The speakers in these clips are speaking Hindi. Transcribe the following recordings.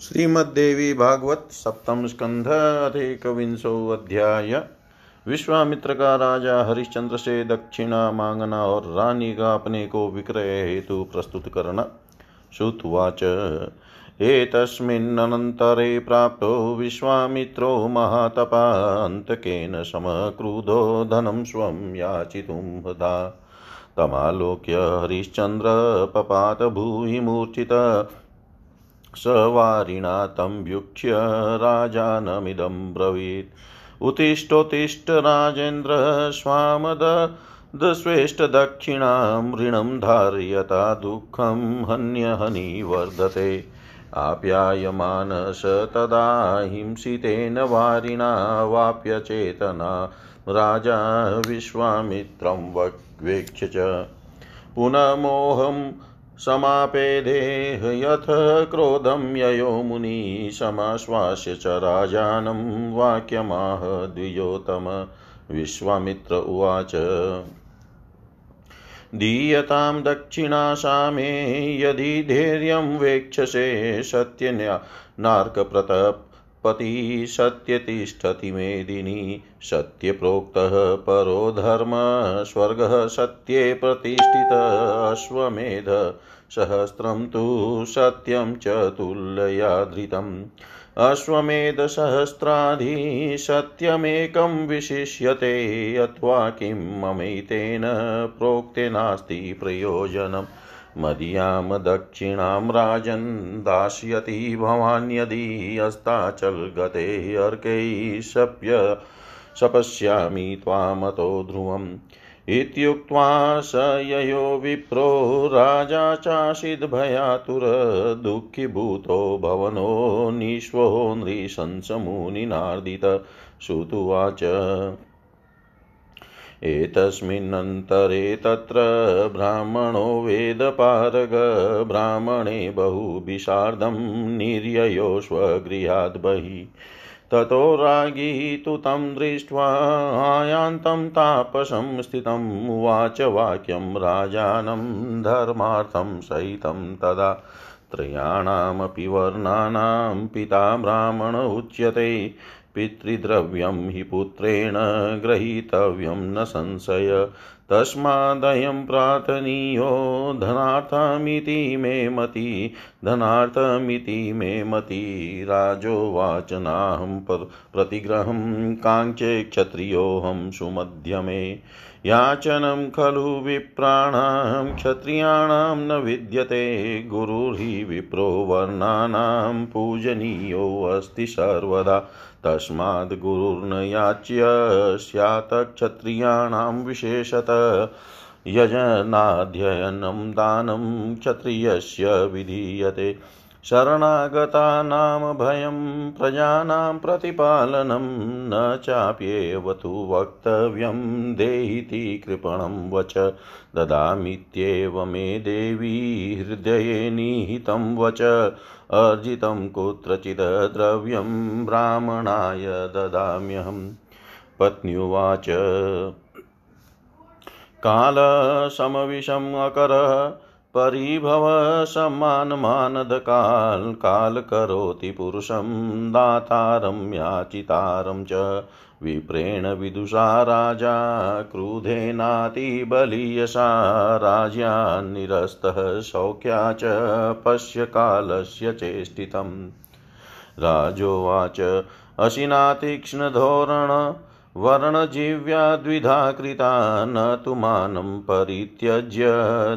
श्रीमद्देवी भागवत सप्तम स्कंध, अधिकविंशो अध्याय। विश्वामित्र का राजा हरिश्चंद्र से दक्षिणा मांगना और रानी का अपने को विक्रय हेतु प्रस्तुत करना। श्रुतवाच एतस्मिन्नन्तरे प्राप्तो विश्वामित्रो महातपान्तकेन समक्रुधो धनं स्वं याचितुं हदा तमालोक्य हरिश्चन्द्र पपात भूहि मूर्छित सवारिणा तं व्युक्ष्य राजानमिदं ब्रवीत्। उत्तिष्ठोत्तिष्ठ राजेन्द्र स्वामद दस्वेष्टदक्षिणां ऋणं धार्यता दुःखं हन्यहनि वर्धते आप्यायमानस तदा हिंसितेन वारिणा वाप्यचेतना राजा विश्वामित्रं वक्वेक्ष्य च। पुनः मोहं समापेदेह यथ क्रोधं ययो मुनि समाश्वास्य च राजानं वाक्यमाह द्वियोतम विश्वामित्र उवाच। दीयतां दक्षिणासामे यदि धैर्यं वेक्षसे सत्यन्या नार्कप्रतप् पति सत्यतिष्ठति मेदिनी सत्यप्रोक्तः परो धर्म, स्वर्गः सत्ये प्रतिष्ठित अश्वमेध सहस्रं तु सत्यं च तुल्यया धृतम् अश्वमेधसहस्राधि सत्यमेकं विशिष्यते, अथवा किं ममैतेन प्रोक्ते नास्ति प्रयोजनम्। मदीयां दक्षिणां राजन् दास्यति भवान् यदि अर्कैः शप्य शपश्यामि त्वामतो ध्रुवम्। इत्युक्त्वा स ययो विप्रो राजा चासीद्भयातुर दुःखीभूतो भवनो निष्वो नृशंसमुनिनार्दित श्रुतुवाच एतस्मिन्नन्तरे तत्र ब्राह्मणो वेदपारग, ब्राह्मणे बहुभिषार्दं निर्ययो स्वगृहाद् बहिः। ततो रागी तु तं दृष्ट्वा आयान्तं तापसं स्थितम् उवाच वाक्यं राजानं धर्मार्थं सहितं तदा। त्रयाणामपि वर्णानां पिता ब्राह्मण उच्यते पितृद्रव्यं हि पुत्रेण ग्रहीतव्यं न संशय। तस्मादयं प्रार्थनीयो धनार्थमिति मे मति, धनार्थमिति मे मति राजोवाच नाहं प्रतिग्रहं काङ्क्षे क्षत्रियोऽहं सुमध्यमे। याचनं खलु विप्राणां, क्षत्रियाणां न विद्यते। गुरुर्हि विप्रो वर्णानां पूजनीयोऽस्ति सर्वदा। तस्माद् गुरुर्न याच्य स्यात् क्षत्रियाणां विशेषत। यजनाध्ययनं दानं क्षत्रियस्य विधीयते। शरणागतानां भयं, प्रजानां प्रतिपालनं न चाप्येव तु वक्तव्यं देहीति कृपणं वच। ददामीत्येव मे देवी हृदये निहितं वच। अर्जितं कुत्रचित् द्रव्यं ब्राह्मणाय ददाम्यहं पत्न्युवाच, कालसमविषम् अकरः परिभव सम्मानमानदकाल, काल करोति पुरुषं दातारं याचितारं च विप्रेण विदुषा राजा क्रुधेनातिबलीयसा राज्यान्निरस्तः सौख्या च पश्य कालस्य चेष्टितम्। राजोवाच अशिनातीक्ष्णधोरण वर्णजीव्या द्विधा कृता न तु मानं परित्यज्य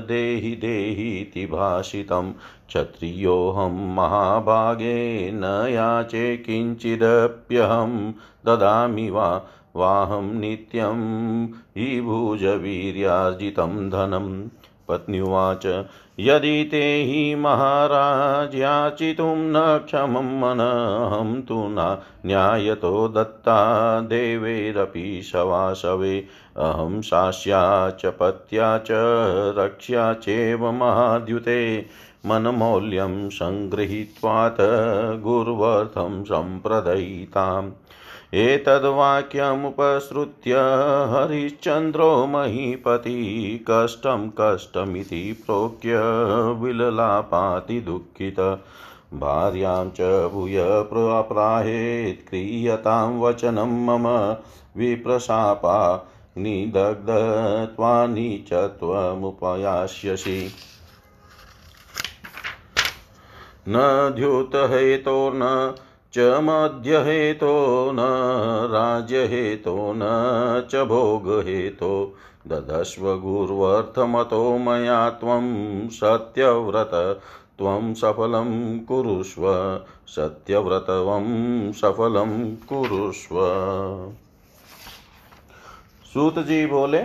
देहि देहीति भाषितं। क्षत्रियोऽहं महाभागे न याचे किञ्चिदप्यहं। ददामि वा, वाहं नित्यं हि भुजवीर्यार्जितं धनम्। पत्न्युवाच, यदि ते हि महाराज याचितुं न क्षमं मनहं तु न न्यायतो दत्ता देवैरपि शवाशवे। अहं शास्या च, पत्या च, रक्ष्या चेव महाद्युते। मनमौल्यं सङ्गृहीत्वात् गुर्वर्थं सम्प्रदयिताम्। एतद्वाक्यमुपसृत्य हरिश्चन्द्रो महीपति कष्टं कष्टमिति प्रोक्ष्य विललापाति दुःखित। भार्यां च भूय प्राहेत् क्रियतां वचनं मम विप्रशापा। निदग्धत्वानि च त्वमुपयास्यसि। न द्युतहेतोर्न च मध्यहेतो न राज्यहेतो न, च भोगहेतो। ददस्व गुर्वर्थमतो मया त्वं सत्यव्रत, त्वं सफलं कुरुष्व। सत्यव्रतवं सफलं कुरुष्व। सूत जी बोले,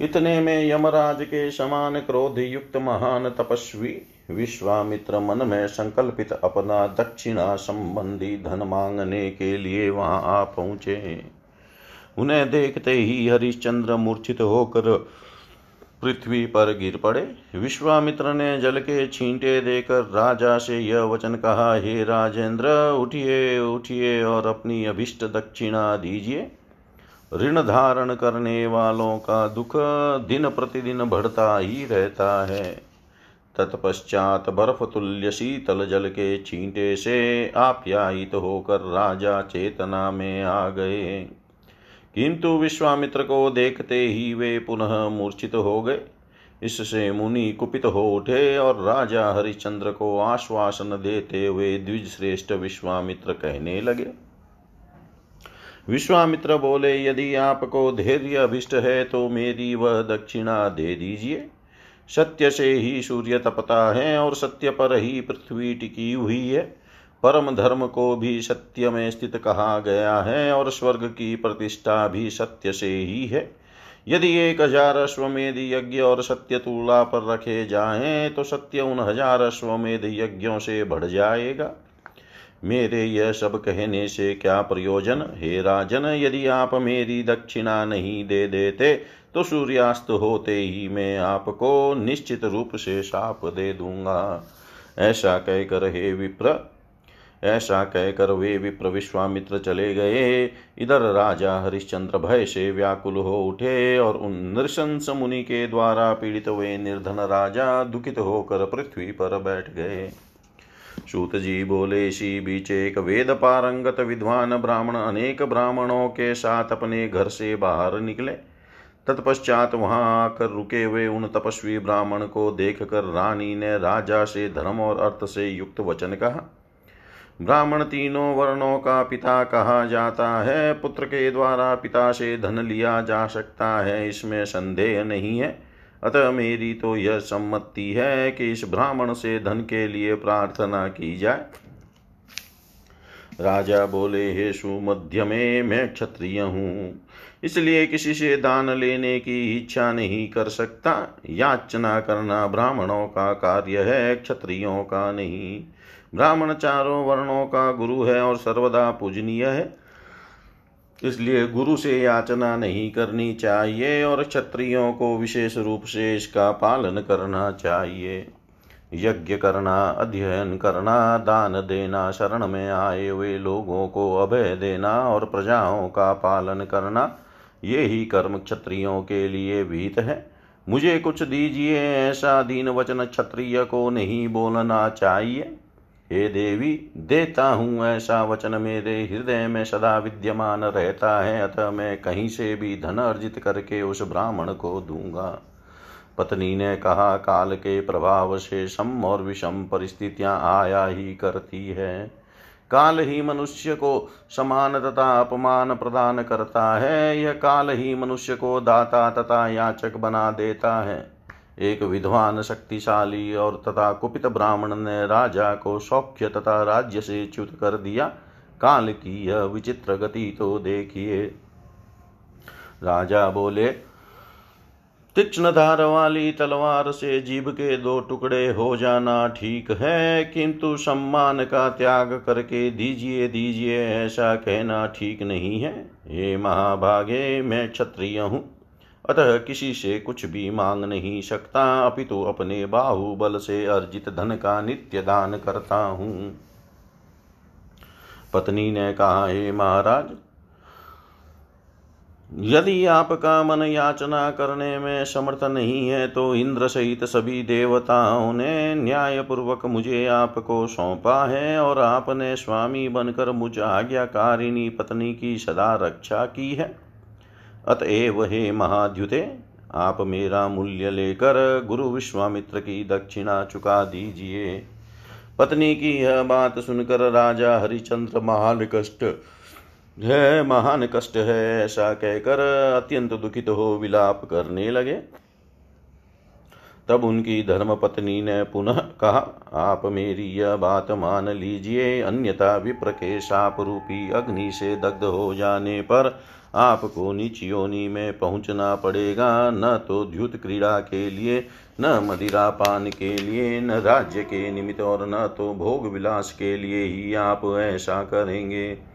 इतने में यमराज के समान क्रोध युक्त महान तपस्वी विश्वामित्र मन में संकल्पित अपना दक्षिणा संबंधी धन मांगने के लिए वहाँ आ पहुँचे। उन्हें देखते ही हरिश्चंद्र मूर्छित होकर पृथ्वी पर गिर पड़े। विश्वामित्र ने जल के छींटे देकर राजा से यह वचन कहा, हे राजेंद्र, उठिए उठिए और अपनी अभिष्ट दक्षिणा दीजिए। ऋण धारण करने वालों का दुख दिन प्रतिदिन बढ़ता ही रहता है। तत्पश्चात बर्फ़ तुल्य शीतल जल के छींटे से आप्यायित होकर राजा चेतना में आ गए। किंतु विश्वामित्र को देखते ही वे पुनः मूर्छित हो गए। इससे मुनि कुपित हो उठे और राजा हरिश्चंद्र को आश्वासन देते हुए द्विज श्रेष्ठ विश्वामित्र कहने लगे। विश्वामित्र बोले, यदि आपको धैर्य अभिष्ट है तो मेरी वह दक्षिणा दे दीजिए। सत्य से ही सूर्य तपता है और सत्य पर ही पृथ्वी टिकी हुई है। परम धर्म को भी सत्य में स्थित कहा गया है और स्वर्ग की प्रतिष्ठा भी सत्य से ही है। यदि एक हज़ार अश्वमेध यज्ञ और सत्य तुला पर रखे जाएँ तो सत्य उन हज़ार अश्वमेध यज्ञों से बढ़ जाएगा। मेरे यह सब कहने से क्या प्रयोजन? हे राजन, यदि आप मेरी दक्षिणा नहीं दे देते तो सूर्यास्त होते ही मैं आपको निश्चित रूप से साप दे दूँगा। ऐसा कहकर हे विप्र, ऐसा कहकर वे विप्र विश्वामित्र चले गए। इधर राजा हरिश्चंद्र भय से व्याकुल हो उठे और उन नृशंस मुनि के द्वारा पीड़ित हुए निर्धन राजा दुखित होकर पृथ्वी पर बैठ गए। सूत जी बोले इसी बीच एक वेद पारंगत विद्वान ब्राह्मण अनेक ब्राह्मणों के साथ अपने घर से बाहर निकले। तत्पश्चात वहाँ आकर रुके हुए उन तपस्वी ब्राह्मण को देखकर रानी ने राजा से धर्म और अर्थ से युक्त वचन कहा, ब्राह्मण तीनों वर्णों का पिता कहा जाता है? पुत्र के द्वारा पिता से धन लिया जा सकता है? इसमें संदेह नहीं है। अतः मेरी तो यह सम्मति है कि इस ब्राह्मण से धन के लिए प्रार्थना की जाए। राजा बोले, हे सुमध्य में मैं क्षत्रिय हूँ। इसलिए किसी से दान लेने की इच्छा नहीं कर सकता। याचना करना ब्राह्मणों का कार्य है, क्षत्रियों का नहीं। ब्राह्मण चारों वर्णों का गुरु है और सर्वदा पूजनीय है। इसलिए गुरु से याचना नहीं करनी चाहिए और क्षत्रियों को विशेष रूप से इसका पालन करना चाहिए। यज्ञ करना, अध्ययन करना, दान देना, शरण में आए हुए लोगों को अभय देना और प्रजाओं का पालन करना ये ही कर्म क्षत्रियों के लिए विहित है। मुझे कुछ दीजिए ऐसा दीन वचन क्षत्रिय को नहीं बोलना चाहिए। हे देवी, देता हूँ ऐसा वचन मेरे हृदय में सदा विद्यमान रहता है, अतः मैं कहीं से भी धन अर्जित करके उस ब्राह्मण को दूँगा। पत्नी ने कहा, काल के प्रभाव से सम और विषम परिस्थितियाँ आया ही करती है। काल ही मनुष्य को समान तथा अपमान प्रदान करता है। यह काल ही मनुष्य को दाता तथा याचक बना देता है। एक विद्वान शक्तिशाली और तथा कुपित ब्राह्मण ने राजा को सौख्य तथा राज्य से च्युत कर दिया। काल की यह विचित्र गति तो देखिए। राजा बोले तीक्ष्ण धार वाली तलवार से जीभ के दो टुकड़े हो जाना ठीक है, किंतु सम्मान का त्याग करके दीजिए दीजिए, ऐसा कहना ठीक नहीं है। हे महाभागे, मैं क्षत्रिय हूँ, अतः किसी से कुछ भी मांग नहीं सकता, अपितु अपने बाहुबल से अर्जित धन का नित्य दान करता हूँ। पत्नी ने कहा, हे महाराज यदि आपका मन याचना करने में समर्थ नहीं है तो इंद्र सहित सभी देवताओं ने न्याय पूर्वक मुझे आपको सौंपा है और आपने स्वामी बनकर मुझ आज्ञाकारिणी पत्नी की सदा रक्षा की है। अतएव हे महाद्युते, आप मेरा मूल्य लेकर गुरु विश्वामित्र की दक्षिणा चुका दीजिए। पत्नी की यह बात सुनकर राजा हरिचंद्र महान कष्ट है, महान कष्ट है, ऐसा कहकर अत्यंत दुखित हो विलाप करने लगे। तब उनकी धर्म पत्नी ने पुनः कहा, आप मेरी यह बात मान लीजिए, अन्यथा विप्र के साप रूपी अग्नि से दग्ध हो जाने पर आपको नीच योनि में पहुँचना पड़ेगा, न तो द्युत क्रीड़ा के लिए, न मदिरा पान के लिए, न राज्य के निमित्त और न तो भोग विलास के लिए ही आप ऐसा करेंगे।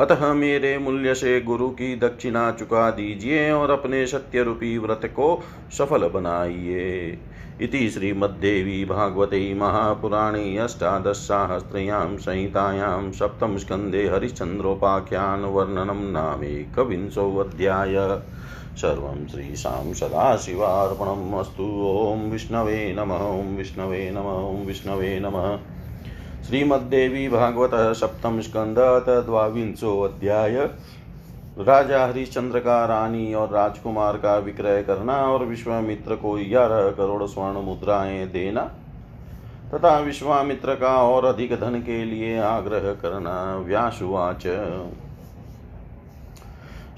अतः मेरे मूल्य से गुरु की दक्षिणा चुका दीजिए और अपने सत्य रूपी व्रत को सफल बनाइए। इति श्रीमद्देवी भागवते महापुराणे अष्टादशसाहस्रयां संहितायां सप्तमस्कन्धे हरिश्चन्द्रोपाख्यान् वर्णनं नामेकविंशोऽध्याय सर्वं श्रीशां सदाशिवार्पणम् अस्तु। ॐ विष्णवे नमः, ॐ विष्णवे नमः, ॐ विष्णवे नमः। श्रीमद्देवी भागवत सप्तम स्कंद द्वांशो अध्याय। राजा हरिश्चंद्र का रानी और राजकुमार का विक्रय करना और विश्वामित्र को ग्यारह करोड़ स्वर्ण मुद्राएँ देना तथा विश्वामित्र का और अधिक धन के लिए आग्रह करना। व्यासुवाच।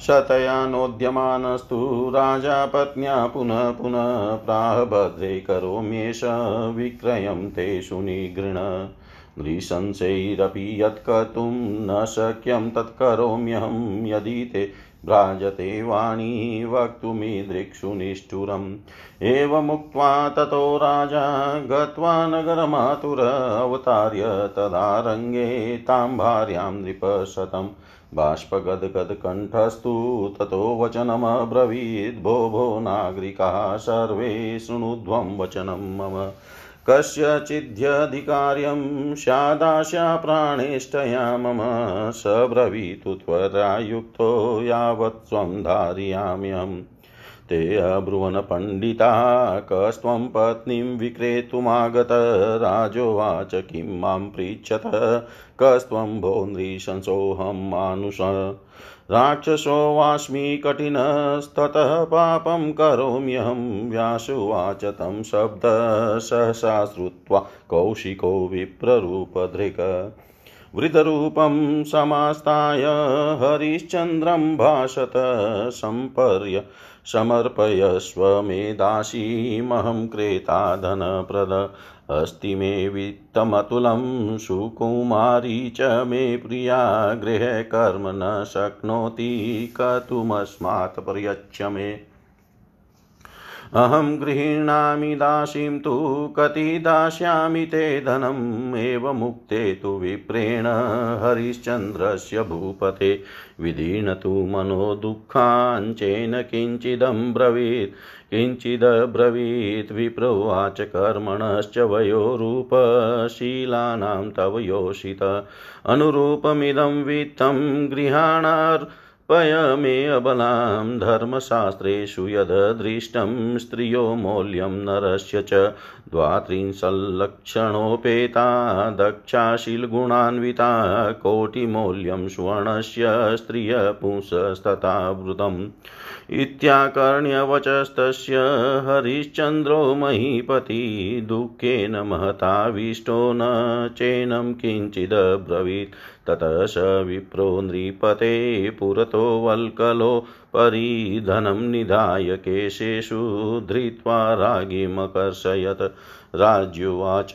शतयानोद्यमानस्तु राजा पत्न्या पुनः पुनः प्राह भद्रे करोम्येष, विक्रयं ते सुनिगृण नृशंसैरपि यत्कर्तुं न शक्यं तत्करोम्यहं यदि ते भ्राजते वाणी वक्तुमीदृक्षु निष्ठुरम्। एवमुक्त्वा ततो राजा गत्वा नगरमातुर अवतार्य तदारङ्गे तां भार्यां नृपशतं। बाष्पगद्गदकण्ठस्तु ततो वचनमब्रवीद्। भो भो नागरिकाः सर्वे शृणुध्वं वचनं मम। कस्यचिद्यधिकार्यं स्यादाशा प्राणेष्टया मम स ब्रवीतु त्वरायुक्तो यावत् त्वं धारयाम्यहम्। ते अब्रुवन् पण्डिता कस्त्वं पत्नीं विक्रेतुमागत, राजोवाच किं माँ पृच्छत कस्त्वं भो नृशंसोऽहं मानुष। राक्षसो वास्मि कठिनस्ततः पापं करोम्यहं, व्यासुवाच तं शब्द सहसा श्रुत्वा कौशिको विप्ररूपधृक्। वृतरूपं समास्ताय, हरिश्चन्द्रं भाषत सम्पर्य समर्पयस्व मे दासीमहं प्रद अस्ति मे वित्तमतुलं सुकुमारी च मे प्रिया गृहकर्म न शक्नोति कतुमस्मात् प्रयच्छ मे। अहं गृह्णामि दासीं तु कति दास्यामि ते धनम् एवमुक्ते तु विप्रेण हरिश्चन्द्रस्य भूपते। विदीर्ण तु मनो दुःखाञ्चेन किञ्चिदं ब्रवीत् किञ्चिदब्रवीत् विप्रोवाच कर्मणश्च वयोरूपशीलानां तव योषित। अनुरूपमिदं वित्तं गृहाणार् पय मे अबलां धर्मशास्त्रेषु यददृष्टं स्त्रियो मौल्यं नरस्य च द्वात्रिंशल्लक्षणोपेता दक्षाशीलगुणान्विता कोटिमौल्यं सुवर्णस्य स्त्रियपुंसस्तथा वृतम् इत्याकर्ण्यवचस्तस्य हरिश्चन्द्रो महीपति दुःखेन महताविष्टो न चेनं किञ्चिदब्रवीत् ततः स विप्रो नृपते पुरतो वल्कलो परिधनं निधाय केशेषु धृत्वा रागिमकर्षयत्। राज्युवाच,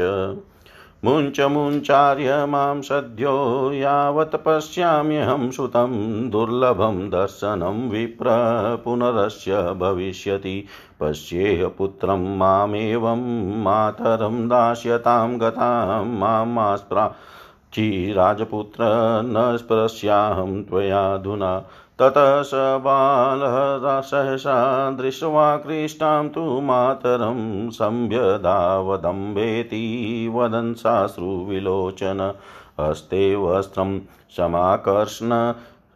मुञ्च मुञ्चार्य माँ सद्यो यावत् पश्याम्यहं सुतं दुर्लभं दर्शनं विप्र पुनरस्य भविष्यति। पश्येह पुत्रं मामेवं मातरं दास्यतां गतां मामास्प्रा चिराजपुत्र न स्पृश्याहं त्वयाधुना ततः स बालः सहसा दृष्ट्वा कृष्टां तु मातरं संव्यदावदम्बेति वदन् साश्रुविलोचन हस्ते वस्त्रं समाकर्ष्ण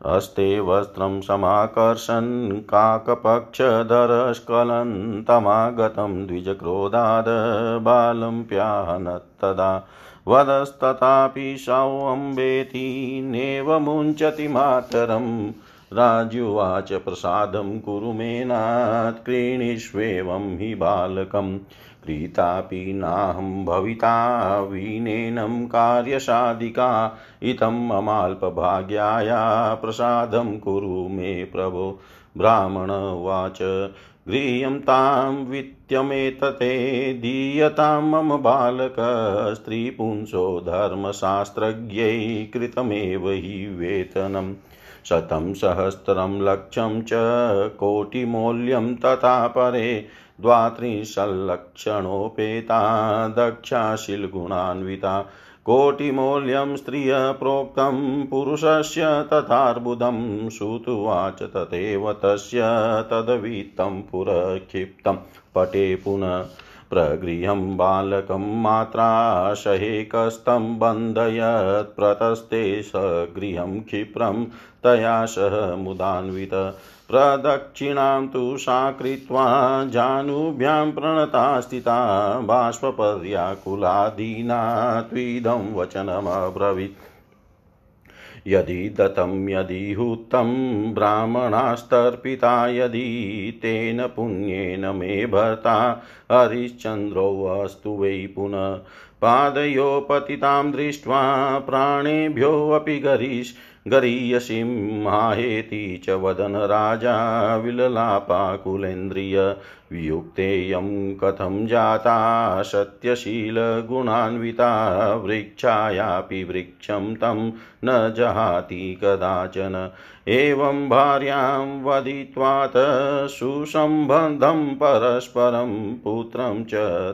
हस्ते वस्त्रं समाकर्षन् काकपक्षधरस्खलन् तमागतं द्विजक्रोधाद् बालं प्याहनत्तदा। वदस्तथापि सौम्बेति नेव मुञ्चति मातरम् राजुवाच प्रसादं कुरु मेनात् क्रीणीष्वेवं हि बालकम् प्रीतापि नाहं भविता वीनेनं कार्यसाधिका इतं ममाल्पभाग्याया प्रसादं कुरु मे प्रभो। ब्राह्मण उवाच गृह्यं तां वित्यमेतते दीयतां मम बालक, स्त्रीपुंसो धर्मशास्त्रज्ञै कृतमेव हि वेतनम् शतं सहस्रं लक्षं च कोटिमौल्यं तथा परे, द्वात्रिंशल्लक्षणोपेता, दक्षाशिलगुणान्विता। कोटिमौल्यं स्त्रिय प्रोक्तं पुरुषस्य तथार्बुदं श्रुतुवाच तथैव तस्य तदवीतं पुरक्षिप्तं पटे पुनः प्रगृहं बालकं मात्रा सहेकस्तं बन्धयत् प्रतस्ते स गृहं क्षिप्रं तया सह मुदान्वित। प्रदक्षिणां तु सा कृत्वा जानुभ्यां प्रणता स्थिता बाष्पर्याकुलादीना त्विदं वचनमब्रवीत्। यदि दत्तं यदि हुतं ब्राह्मणास्तर्पिता, यदि तेन पुण्येन मे भर्ता हरिश्चन्द्रोऽस्तु वै पुनः। पादयो पतितां दृष्ट्वा प्राणेभ्योऽपि गरीष्, गरीयसीं माहेति च वदन राजा विललापाकुलेन्द्रिय। वियुक्तेयं कथं जाता सत्यशीलगुणान्विता वृक्षायापि वृक्षं तं न जहाति कदाचन। एवं भार्यां वदित्वात् सुसम्बन्धं परस्परं पुत्रं च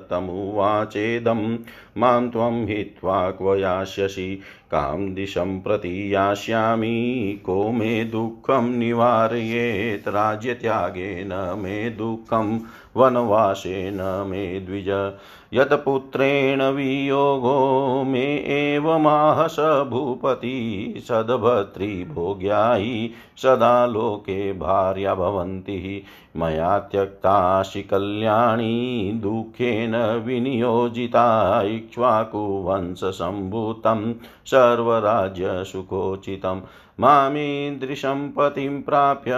तमुवाचेदं। माँ त्वं हित्वा क्व यास्यसि? कां दिशं प्रति यास्यामि? को मे दुःखं निवारयेत्? राज्यत्यागेन मे दुःखं वनवासेन मे द्विज। यत्पुत्रेण वियोगो मे एवमाह स भूपति सद्भर्तृभोग्यायि सदा लोके भार्या भवन्ति। मया त्यक्ताशि कल्याणी दुःखेन विनियोजिता इक्ष्वाकुवंशसम्भूतं सर्वराज्यसुखोचितम्। मामीदृशं पतिं प्राप्य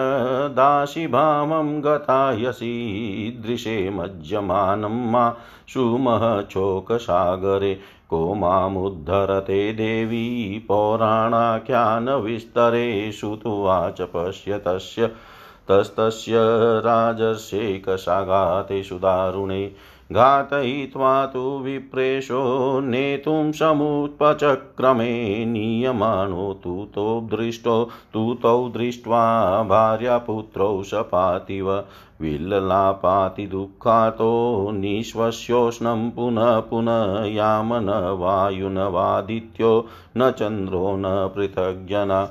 दासीभामं गतायसीदृशे मज्जमानं मा सुमहचोकसागरे को मामुद्धरते देवी पौराणाख्यानविस्तरे। श्रुतुवाच पश्य तस्य तस्तस्य राजस्यैकसागातेषु दारुणे घातयित्वा तु विप्रेशो नेतुं समुपचक्रमे नीयमानो तु दृष्टो तु तौ दृष्ट्वा भार्यापुत्रौ सपातिव विल्ललापाति दुःखातो निःश्वस्योष्णं पुनः पुनः यामन वायुनवादित्यो न चन्द्रो न पृथग्जना।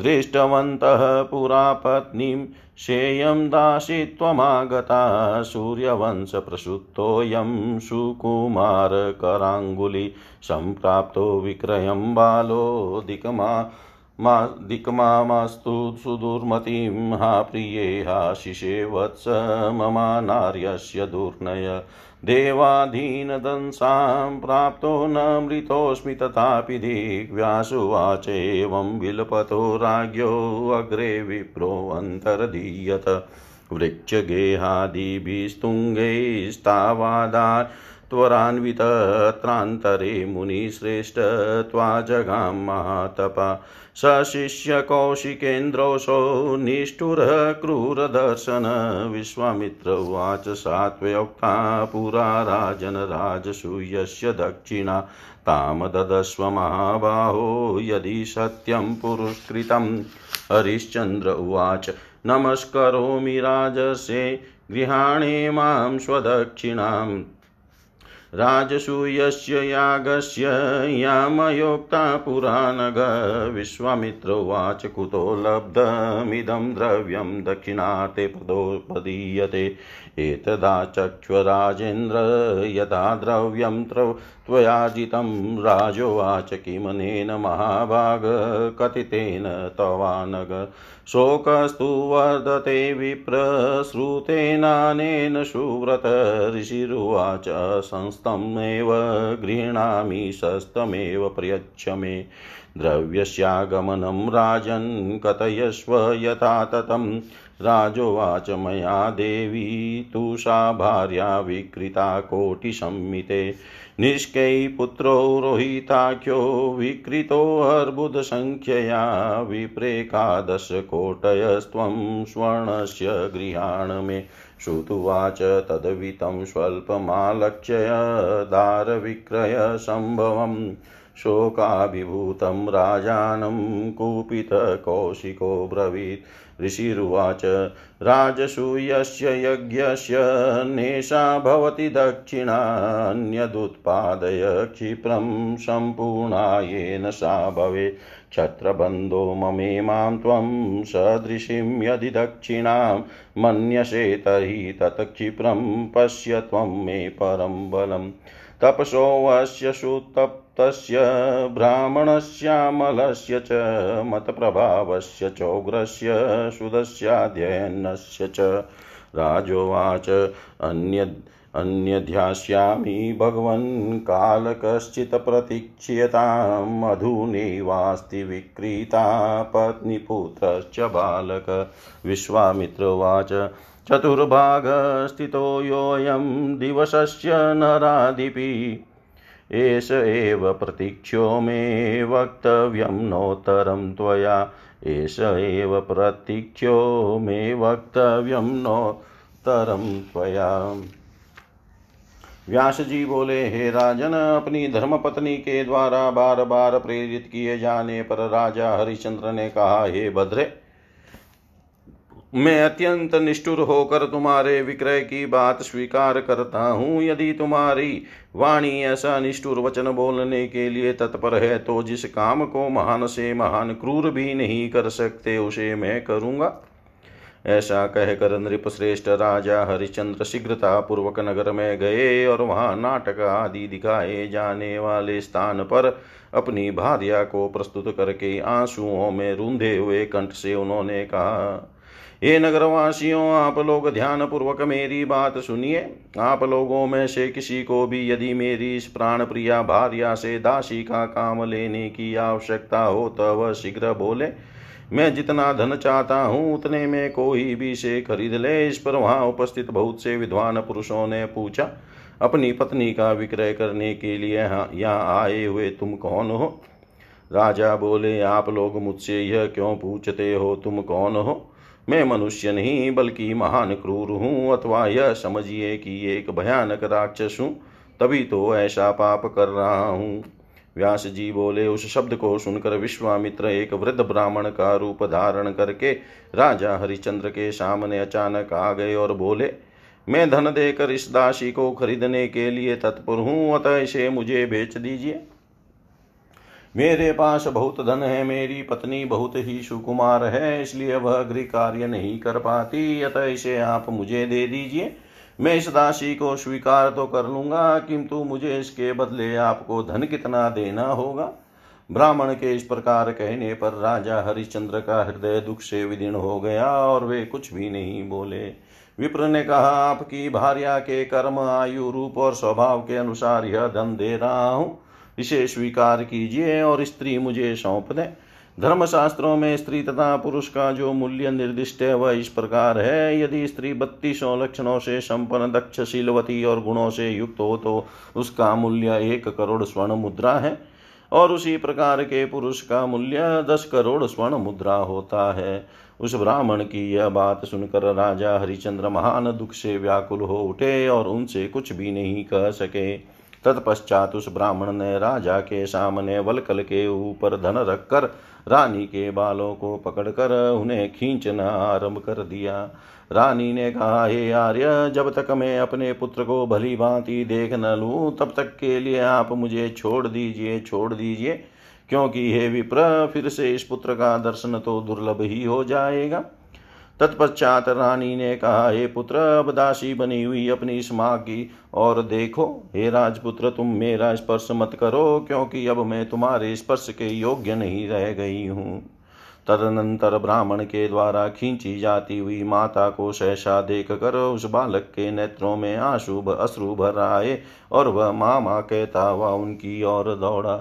दृष्टवन्तः पुरा पत्नीं शेयं दासित्वमागता सूर्यवंशप्रसुप्तोऽयं सुकुमारकराङ्गुली सम्प्राप्तो विक्रयं बालो दिक्मा मा दिक्मामास्तु सुदुर्मतिं हा प्रिये हा वत्स ममा नार्यस्य दुर्नय। देवाधीनदंसां प्राप्तो न मृतोऽस्मि तथापि दिग्व्यासुवाचेवं विलपतो राज्ञोऽग्रे विप्रोऽन्तर्धीयत वृक्षगेहादिभिस्तुङ्गैस्तावादात् त्वरान्वितत्रान्तरे मुनिश्रेष्ठ त्वाजगां महातपा सशिष्यकौशिकेन्द्रोऽसौ निष्ठुरः क्रूरदर्शन। विश्वामित्र उवाच सात्वयोक्ता पुरा राजनराजसूयस्य दक्षिणा। तां ददस्व महाबाहो यदि सत्यं पुरस्कृतं। हरिश्चन्द्र उवाच, नमस्करोमि राजसे, गृहाणे माँ स्वदक्षिणाम्। राजसूयस्य यागस्य यामयोक्ता पुराणग विश्वामित्रोवाच कुतो लब्धमिदं द्रव्यं दक्षिणाते पदोपदीयते। एतदा चक्ष्वराजेन्द्र यदा द्रव्यं त्वयाजितं राजोवाच किमनेन महाभाग, कथितेन तवानग। शोकस्तु वर्धते विप्रश्रुतेनानेन सुव्रत। ऋषिरुवाच संस्थमेव गृह्णामि, शस्तमेव प्रयच्छ मे द्रव्यस्यागमनं राजन् कथयस्व यथा ततं राजोवाच मया देवी तु सा भार्या विकृता कोटिसंमिते। निष्कैपुत्रो रोहिताख्यो विकृतोऽर्बुदसङ्ख्यया विप्रेकादशकोटयस्त्वं स्वर्णस्य गृहाण मे। श्रुतुवाच तद्वितं स्वल्पमालक्ष्य दारविक्रयसम्भवम्। शोकाभिभूतं राजानं कुपितकौशिको ब्रवीत्। ऋषिरुवाच, राजसूयस्य यज्ञस्य नेषा भवति दक्षिणान्यदुत्पादय, क्षिप्रं सम्पूर्णायेन सा भवेत्। क्षत्रबन्धो ममेमां त्वं सदृशीं यदि दक्षिणां मन्यसे तर्हि तत् क्षिप्रं पश्य त्वं मे परं बलम्। तपसोऽस्य सुतप्तस्य ब्राह्मणस्यामलस्य च, मतप्रभावस्य, चोग्रस्य, सुदस्याध्ययनस्य च। राजोवाच, अन्य, अन्यध्यास्यामि, भगवन् कालकश्चित् प्रतीक्ष्यतां मधुनैवास्ति विक्रीता, पत्नीपुत्रश्च बालक। विश्वामित्रोवाच चतुर्भागस्थितो योऽयं दिवसस्य नराधिपि। एष एव प्रतीक्षो मे वक्तव्यं नोत्तरं त्वया। एष एव प्रतीक्षो मे वक्तव्यं नोत्तरं त्वया। व्यास जी बोले, हे राजन, अपनी धर्मपत्नी के द्वारा बार बार प्रेरित किए जाने पर राजा हरिश्चंद्र ने कहा, हे भद्रे मैं अत्यंत निष्ठुर होकर तुम्हारे विक्रय की बात स्वीकार करता हूँ। यदि तुम्हारी वाणी ऐसा निष्ठुर वचन बोलने के लिए तत्पर है तो जिस काम को महान से महान क्रूर भी नहीं कर सकते, उसे मैं करूँगा। ऐसा कहकर नृप श्रेष्ठ राजा हरिश्चंद्र शीघ्रता पूर्वक नगर में गए और वहाँ नाटक आदि दिखाए जाने वाले स्थान पर अपनी भार्या को प्रस्तुत करके आंसुओं में रूंधे हुए कंठ से उन्होंने कहा हे नगरवासियों, आप लोग ध्यान पूर्वक मेरी बात सुनिए। आप लोगों में से किसी को भी यदि मेरी इस प्राण प्रिया भार्या से दासी का काम लेने की आवश्यकता हो तो वह शीघ्र बोले, मैं जितना धन चाहता हूँ, उतने में कोई भी से खरीद ले। इस पर वहाँ उपस्थित बहुत से विद्वान पुरुषों ने पूछा, अपनी पत्नी का विक्रय करने के लिए यहाँ आए हुए तुम कौन हो? राजा बोले, आप लोग मुझसे यह क्यों पूछते हो? तुम कौन हो? मैं मनुष्य नहीं, बल्कि महान क्रूर हूँ। अथवा यह समझिए कि एक भयानक राक्षस हूँ, तभी तो ऐसा पाप कर रहा हूँ। व्यास जी बोले, उस शब्द को सुनकर विश्वामित्र एक वृद्ध ब्राह्मण का रूप धारण करके राजा हरिचंद्र के सामने अचानक आ गए और बोले, मैं धन देकर इस दासी को खरीदने के लिए तत्पर हूँ, अतः इसे मुझे बेच दीजिए। मेरे पास बहुत धन है, मेरी पत्नी बहुत ही सुकुमार है, इसलिए वह गृह कार्य नहीं कर पाती। अतः इसे आप मुझे दे दीजिए। मैं इस राशि को स्वीकार तो कर लूँगा, किंतु मुझे इसके बदले आपको धन कितना देना होगा? ब्राह्मण के इस प्रकार कहने पर राजा हरिश्चंद्र का हृदय दुख से विदीर्ण हो गया और वे कुछ भी नहीं बोले। विप्र ने कहा, आपकी भार्या के कर्म, आयु, रूप और स्वभाव के अनुसार यह धन दे रहा हूँ। इसे स्वीकार कीजिए और स्त्री मुझे सौंप दें। धर्मशास्त्रों में स्त्री तथा पुरुष का जो मूल्य निर्दिष्ट है, वह इस प्रकार है। यदि स्त्री बत्तीसों लक्षणों से संपन्न दक्ष शीलवती और गुणों से युक्त हो तो उसका मूल्य एक करोड़ स्वर्ण मुद्रा है। और उसी प्रकार के पुरुष का मूल्य दस करोड़ स्वर्ण मुद्रा होता है। उस ब्राह्मण की यह बात सुनकर राजा हरिचंद्र महान दुख से व्याकुल हो उठे और उनसे कुछ भी नहीं कह सके। तत्पश्चात उस ब्राह्मण ने राजा के सामने वलकल के ऊपर धन रखकर रानी के बालों को पकड़कर उन्हें खींचना आरंभ कर दिया। रानी ने कहा, हे आर्य, जब तक मैं अपने पुत्र को भली भांति देख न लूँ, तब तक के लिए आप मुझे छोड़ दीजिए छोड़ दीजिए, क्योंकि हे विप्र, फिर से इस पुत्र का दर्शन तो दुर्लभ ही हो जाएगा। तत्पश्चात रानी ने कहा, हे पुत्र, अब दासी बनी हुई अपनी इस माँ की, और देखो, हे राजपुत्र, तुम मेरा स्पर्श मत करो, क्योंकि अब मैं तुम्हारे स्पर्श के योग्य नहीं रह गई हूँ। तदनंतर ब्राह्मण के द्वारा खींची जाती हुई माता को सहसा देख कर उस बालक के नेत्रों में आशुभ अश्रु भर आए, और वह मामा कहता हुआ उनकी ओर दौड़ा।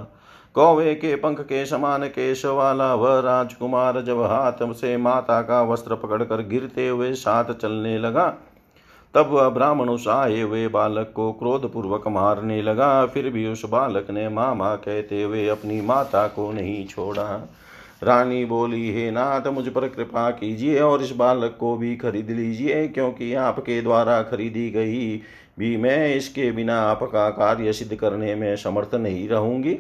कौवे के पंख के समान केश वाला वह राजकुमार जब हाथ से माता का वस्त्र पकड़कर गिरते हुए साथ चलने लगा, तब वह ब्राह्मण उस आए हुए बालक को क्रोध पूर्वक मारने लगा। फिर भी उस बालक ने मामा कहते हुए अपनी माता को नहीं छोड़ा। रानी बोली, हे नाथ, मुझ पर कृपा कीजिए और इस बालक को भी खरीद लीजिए, क्योंकि आपके द्वारा खरीदी गई भी मैं इसके बिना आपका कार्य सिद्ध करने में समर्थ नहीं रहूँगी।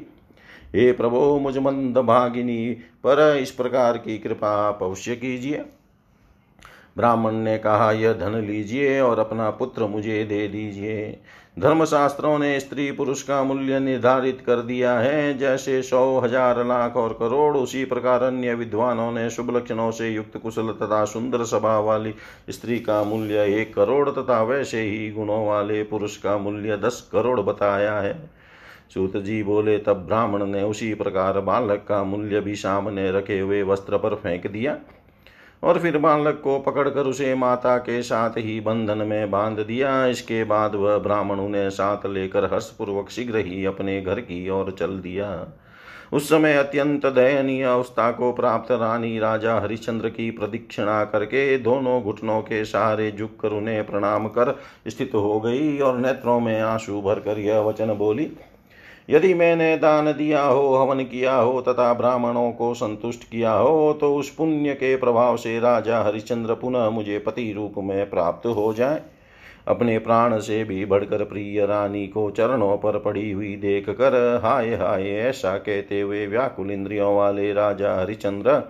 हे प्रभो, मुझ मंद भागिनी, पर इस प्रकार की कृपा आप अवश्य कीजिए। ब्राह्मण ने कहा, यह धन लीजिए और अपना पुत्र मुझे दे दीजिए। धर्मशास्त्रों ने स्त्री पुरुष का मूल्य निर्धारित कर दिया है। जैसे सौ हज़ार लाख और करोड़, उसी प्रकार अन्य विद्वानों ने शुभ लक्षणों से युक्त कुशल तथा सुंदर स्वभाव वाली स्त्री का मूल्य एक करोड़ तथा वैसे ही गुणों वाले पुरुष का मूल्य दस करोड़ बताया है। सूत जी बोले तब ब्राह्मण ने उसी प्रकार बालक का मूल्य भी सामने रखे हुए वस्त्र पर फेंक दिया और फिर बालक को पकड़कर उसे माता के साथ ही बंधन में बाँध दिया। इसके बाद वह ब्राह्मण उन्हें साथ लेकर हर्षपूर्वक शीघ्र ही अपने घर की ओर चल दिया। उस समय अत्यंत दयनीय अवस्था को प्राप्त रानी राजा हरिश्चंद्र की प्रदीक्षिणा करके दोनों घुटनों के सहारे झुक कर उन्हें प्रणाम कर स्थित हो गई और नेत्रों में आँसू भरकर यह वचन बोली यदि मैंने दान दिया हो, हवन किया हो, तथा ब्राह्मणों को संतुष्ट किया हो तो उस पुण्य के प्रभाव से राजा हरिश्चंद्र पुनः मुझे पति रूप में प्राप्त हो जाए। अपने प्राण से भी बढ़कर प्रिय रानी को चरणों पर पड़ी हुई देख कर हाय हाय ऐसा कहते हुए व्याकुल इंद्रियों वाले राजा हरिचंद्र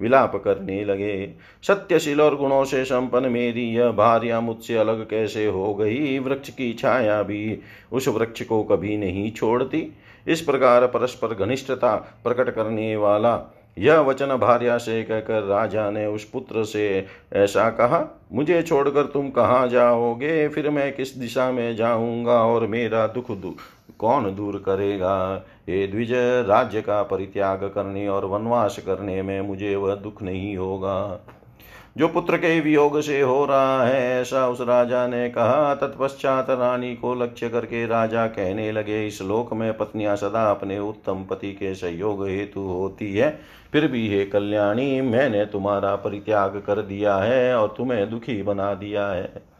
विलाप करने लगे। सत्यशील और गुणों से संपन्न मेरी यह भार्या मुझसे अलग कैसे हो गई? वृक्ष की छाया भी उस वृक्ष को कभी नहीं छोड़ती। इस प्रकार परस्पर घनिष्ठता प्रकट करने वाला यह वचन भार्या से कहकर राजा ने उस पुत्र से ऐसा कहा, मुझे छोड़कर तुम कहाँ जाओगे? फिर मैं किस दिशा में जाऊँगा और मेरा दुख कौन दूर करेगा? हे द्विज, राज्य का परित्याग करने और वनवास करने में मुझे वह दुख नहीं होगा। जो पुत्र के वियोग से हो रहा है, ऐसा उस राजा ने कहा। तत्पश्चात रानी को लक्ष्य करके राजा कहने लगे, इस लोक में पत्नियाँ सदा अपने उत्तम पति के सहयोग हेतु होती है। फिर भी हे कल्याणी, मैंने तुम्हारा परित्याग कर दिया है और तुम्हें दुखी बना दिया है।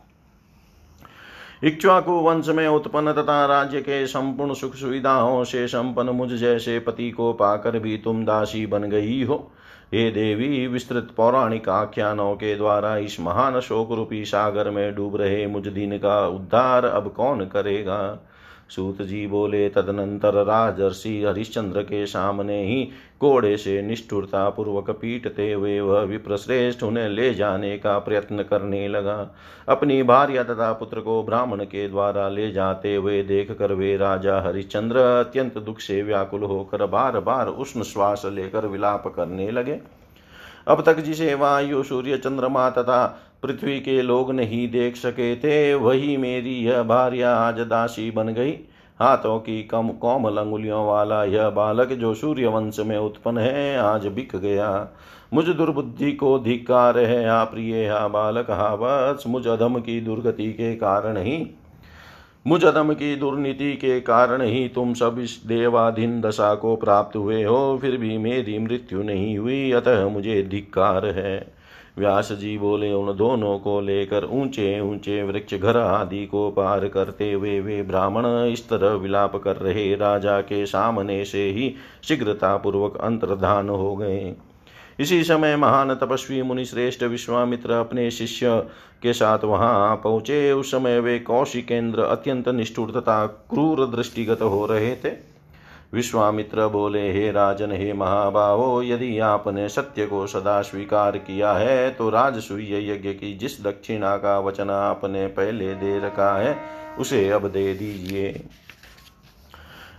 इक्ष्वाकु वंश में उत्पन्न तथा राज्य के संपूर्ण सुख सुविधाओं से संपन्न मुझ जैसे पति को पाकर भी तुम दासी बन गई हो। हे देवी, विस्तृत पौराणिक आख्यानों के द्वारा इस महान शोक रूपी सागर में डूब रहे मुझ दिन का उद्धार अब कौन करेगा? सूत जी बोले, तदनंतर राजर्षि हरिश्चंद्र के सामने ही कोड़े से निष्ठुरता पूर्वक पीटते हुए वह विप्रश्रेष्ठ उन्हें ले जाने का प्रयत्न करने लगा। अपनी भार्य तथा पुत्र को ब्राह्मण के द्वारा ले जाते हुए देख कर वे राजा हरिश्चंद्र अत्यंत दुख से व्याकुल होकर बार बार उष्ण श्वास लेकर विलाप करने लगे। अब तक जिसे वायु सूर्य चंद्रमा तथा पृथ्वी के लोग नहीं देख सके थे, वही मेरी यह भार्या आज दासी बन गई। हाथों की कम कोमल अंगुलियों वाला यह बालक जो सूर्य वंश में उत्पन्न है, आज बिक गया। मुझ दुर्बुद्धि को धिकार है हा प्रिय हा बालक, हा वत्स मुझ अधम की दुर्गति के कारण ही, मुझ अधम की दुर्नीति के कारण ही तुम सब इस देवाधीन दशा को प्राप्त हुए हो, फिर भी मेरी मृत्यु नहीं हुई, अतः मुझे धिक्कार है। व्यास जी बोले, उन दोनों को लेकर ऊँचे ऊँचे वृक्ष घर आदि को पार करते हुए वे ब्राह्मण इस तरह विलाप कर रहे राजा के सामने से ही शीघ्रता पूर्वक अंतर्धान हो गए। इसी समय महान तपस्वी मुनि श्रेष्ठ विश्वामित्र अपने शिष्य के साथ वहाँ पहुँचे। उस समय वे कौशिकेंद्र अत्यंत निष्ठुर तथा क्रूर दृष्टिगत हो रहे थे। विश्वामित्र बोले, हे राजन, हे महाबाहो, यदि आपने सत्य को सदा स्वीकार किया है तो राजसूय यज्ञ की जिस दक्षिणा का वचन आपने पहले दे रखा है, उसे अब दे दीजिए।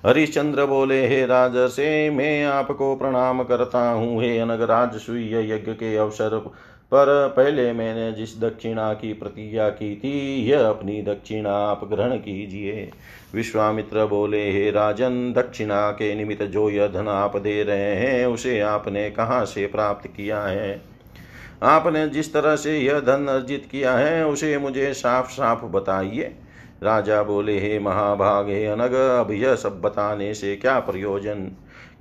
हरिश्चंद्र बोले, हे राज, से मैं आपको प्रणाम करता हूँ। हे अनग, राजसूय यज्ञ के अवसर पर पहले मैंने जिस दक्षिणा की प्रतिज्ञा की थी, यह अपनी दक्षिणा आप ग्रहण कीजिए। विश्वामित्र बोले, हे राजन, दक्षिणा के निमित्त जो यह धन आप दे रहे हैं, उसे आपने कहाँ से प्राप्त किया है? आपने जिस तरह से यह धन अर्जित किया है, उसे मुझे साफ़ साफ़ बताइए। राजा बोले, हे महाभाग हे अनग, अब यह सब बताने से क्या प्रयोजन?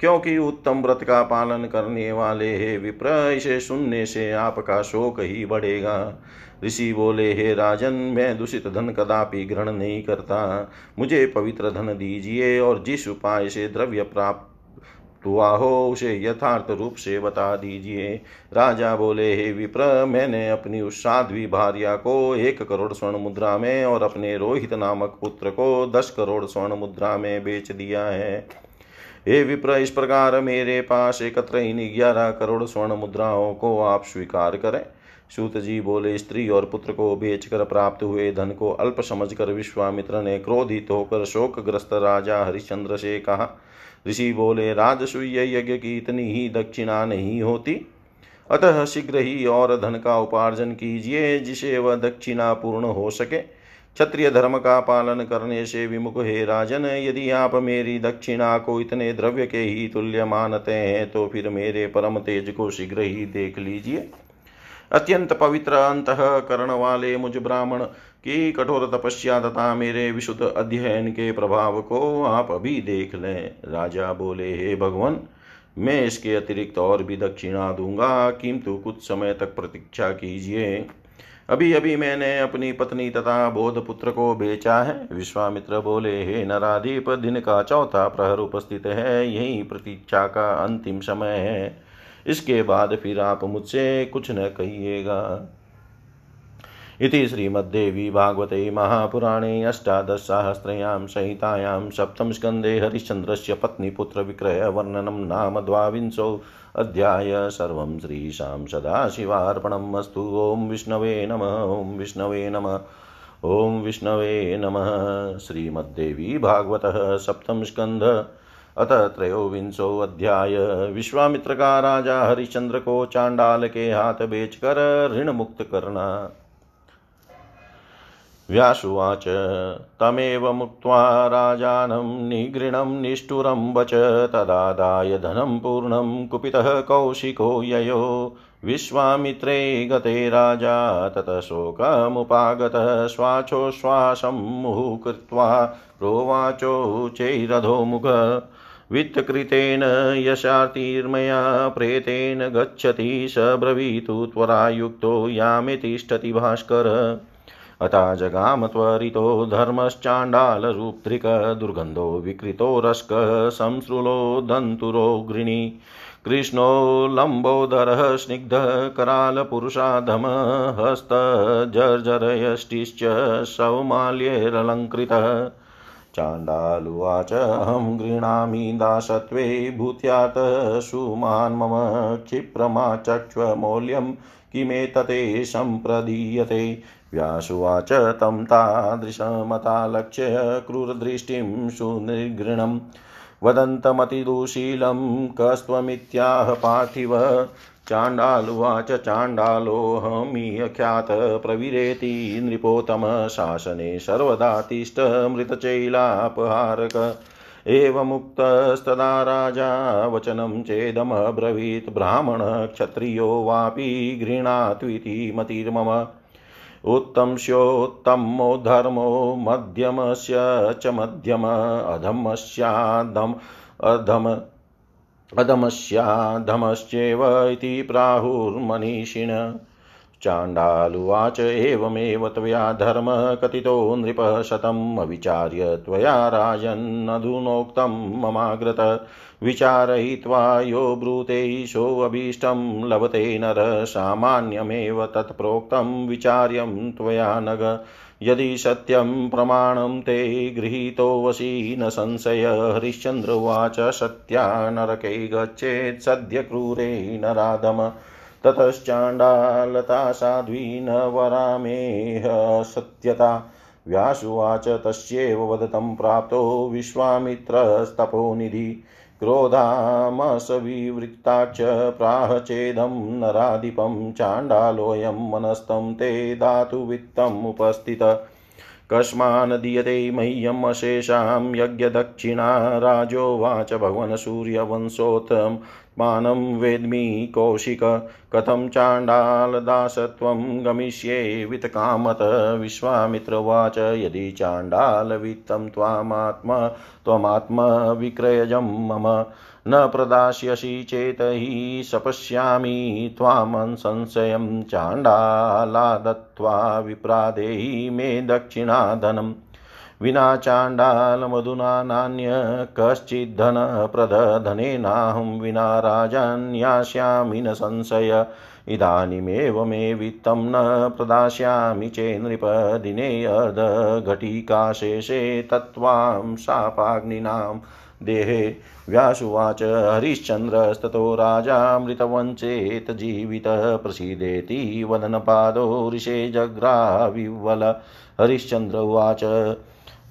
क्योंकि उत्तम व्रत का पालन करने वाले हे विप्र, इसे सुनने से आपका शोक ही बढ़ेगा। ऋषि बोले, हे राजन, मैं दूषित धन कदापि ग्रहण नहीं करता। मुझे पवित्र धन दीजिए और जिस उपाय से द्रव्य प्राप्त हुआ हो, उसे यथार्थ रूप से बता दीजिए। राजा बोले, हे विप्र, मैंने अपनी उस साध्वी भार्या को एक करोड़ स्वर्ण मुद्रा में और अपने रोहित नामक पुत्र को दस करोड़ स्वर्ण मुद्रा में बेच दिया है। हे विप्र, इस प्रकार मेरे पास एकत्र इन ग्यारह करोड़ स्वर्ण मुद्राओं को आप स्वीकार करें। सूत जी बोले, स्त्री और पुत्र को बेचकर प्राप्त हुए धन को अल्प समझकर विश्वामित्र ने क्रोधित होकर शोकग्रस्त राजा हरिश्चंद्र से कहा, ऋषि बोले, राजसूय, यज्ञ की इतनी ही दक्षिणा नहीं होती। अतः शीघ्र ही और धन का उपार्जन कीजिए, जिसे वह दक्षिणा पूर्ण हो सके। क्षत्रिय धर्म का पालन करने से विमुख हे राजन, यदि आप मेरी दक्षिणा को इतने द्रव्य के ही तुल्य मानते हैं तो फिर मेरे परम तेज को शीघ्र ही देख लीजिए। अत्यंत पवित्र अंत करण वाले मुझ ब्राह्मण की कठोर तपस्या तथा मेरे विशुद्ध अध्ययन के प्रभाव को आप अभी देख लें। राजा बोले, हे भगवान, मैं इसके अतिरिक्त और भी दक्षिणा दूँगा। किंतु कुछ समय तक प्रतीक्षा कीजिए। अभी अभी मैंने अपनी पत्नी तथा बोध पुत्र को बेचा है। विश्वामित्र बोले, हे नराधिप दिन का चौथा प्रहर उपस्थित है। यही प्रतीक्षा का अंतिम समय है। इसके बाद फिर आप मुझसे कुछ न कहिएगा। इति श्रीमद्देवी भागवते महापुराणे अष्टादशसाहस्रयां संहितायां सप्तमस्कन्धे हरिश्चन्द्रस्य पत्नीपुत्रविक्रयवर्णनं नाम द्वाविंशो अध्याय सर्वं श्रीशां सदाशिवार्पणम् अस्तु। ॐ विष्णवे नमः, ॐ विष्णवे नमः, ॐ विष्णवे नमः। श्रीमद्देवी भागवतः सप्तमस्कन्ध अत त्रयोविंशोऽध्याय विश्वामित्र का राजा हरिश्चंद्र को चांडाल के हाथ बेचकर ऋण मुक्त करना। व्यासुवाच, तमेव मुक्त्वा राजानं निगृणं निष्ठुरं वच तदादाय धनं पूर्णं कुपितः कौशिको ययो। विश्वामित्रे गते राजा, ततः शोकमुपागतः श्वासोश्वासं मुहुः कृत्वा प्रोवाचो चैरधो मुख। वित्तकृतेन यशातिर्मया प्रेतेन गच्छति, स ब्रवीतु त्वरायुक्तो यामे तिष्ठति भास्कर। अथा जगाम त्वरितो धर्मश्चाण्डालरूपधृक दुर्गन्धो विकृतो रस्कः संसृलो दन्तुरो गृणी कृष्णो लम्बोदरः स्निग्धः करालपुरुषाधम हस्तजर्जरयष्टिश्च सौमाल्यैरलङ्कृतः चाण्डालुवाच अहं गृह्णामि दासत्वे भूत्यात् सुमान् मम क्षिप्रमाचक्ष्वमौल्यं किमेतते सम्प्रदीयते। व्यासुवाच तं तादृशमतालक्ष्य क्रूरदृष्टिं सुनिगृणं। वदन्तमतिदुशीलं कस्त्वमित्याह पार्थिव। चाण्डालुवाच चाण्डालोऽहमीयख्यात प्रविरेति नृपोत्तम शासने सर्वदा तिष्ठमृतचैलापहारक एवमुक्तस्तदा राजा वचनं चेदमब्रवीत्। ब्राह्मणक्षत्रियो वापि गृह्णात्विति मतिर्मम। उत्तंस्योत्तमो धर्मो मध्यमस्य च मध्यम अधमस्यादम् अधम अधमस्याधमश्चैव इति प्राहुर्मनीषिण। चाण्डालुवाच एवमेव त्वया धर्मः कथितो नृपः शतम् अविचार्य त्वया राजन्नधुनोक्तं ममाग्रत। विचारयित्वा यो ब्रूते सोऽभीष्टं लभते नर सामान्यमेव तत्प्रोक्तं विचार्यं त्वया नग। यदि सत्यं प्रमाणं ते गृहीतोऽवसि न संशय। हरिश्चन्द्र उवाच सत्या नरकै गच्छेत् सद्य क्रूरे नराधम ततश्चाण्डालता साध्वी न वरामेह सत्यता। व्यासुवाच तस्यैव वदतं प्राप्तो विश्वामित्रस्तपोनिधि। क्रोधामसविवृत्ताच्च प्राह चेदं नराधिपं चाण्डालोऽयं मनस्तं ते धातुवित्तमुपस्थित कस्मान् दीयते मह्यम् अशेषां यज्ञदक्षिणा राजोवाच भगवन् सूर्यवंशोत्तम। मानं वेद्मि कौशिक, कथं चाण्डालदासत्वं गमिष्ये वित्कामत विश्वामित्रवाच, यदि चाण्डालवित्तं त्वामात्म त्वमात्मविक्रयजं मम न प्रदास्यसि चेत हि सपश्यामि त्वां संशयं चाण्डाला दत्त्वा विप्रादेहि मे दक्षिणाधनम् विना चाण्डालमधुना नान्य कश्चिद्धनप्रदधनेनाहं विना राजान्यास्यामि न संशय। इदानीमेव मे वित्तं न प्रदास्यामि चेन्नृपदिने अर्धघटिकाशेषे तत्त्वां शापाग्निनां देहे व्यासुवाच हरिश्चन्द्रस्ततो राजामृतवञ्चेत जीवितः प्रसीदेति वदनपादो ऋषे जग्राविवल। हरिश्चन्द्र उवाच,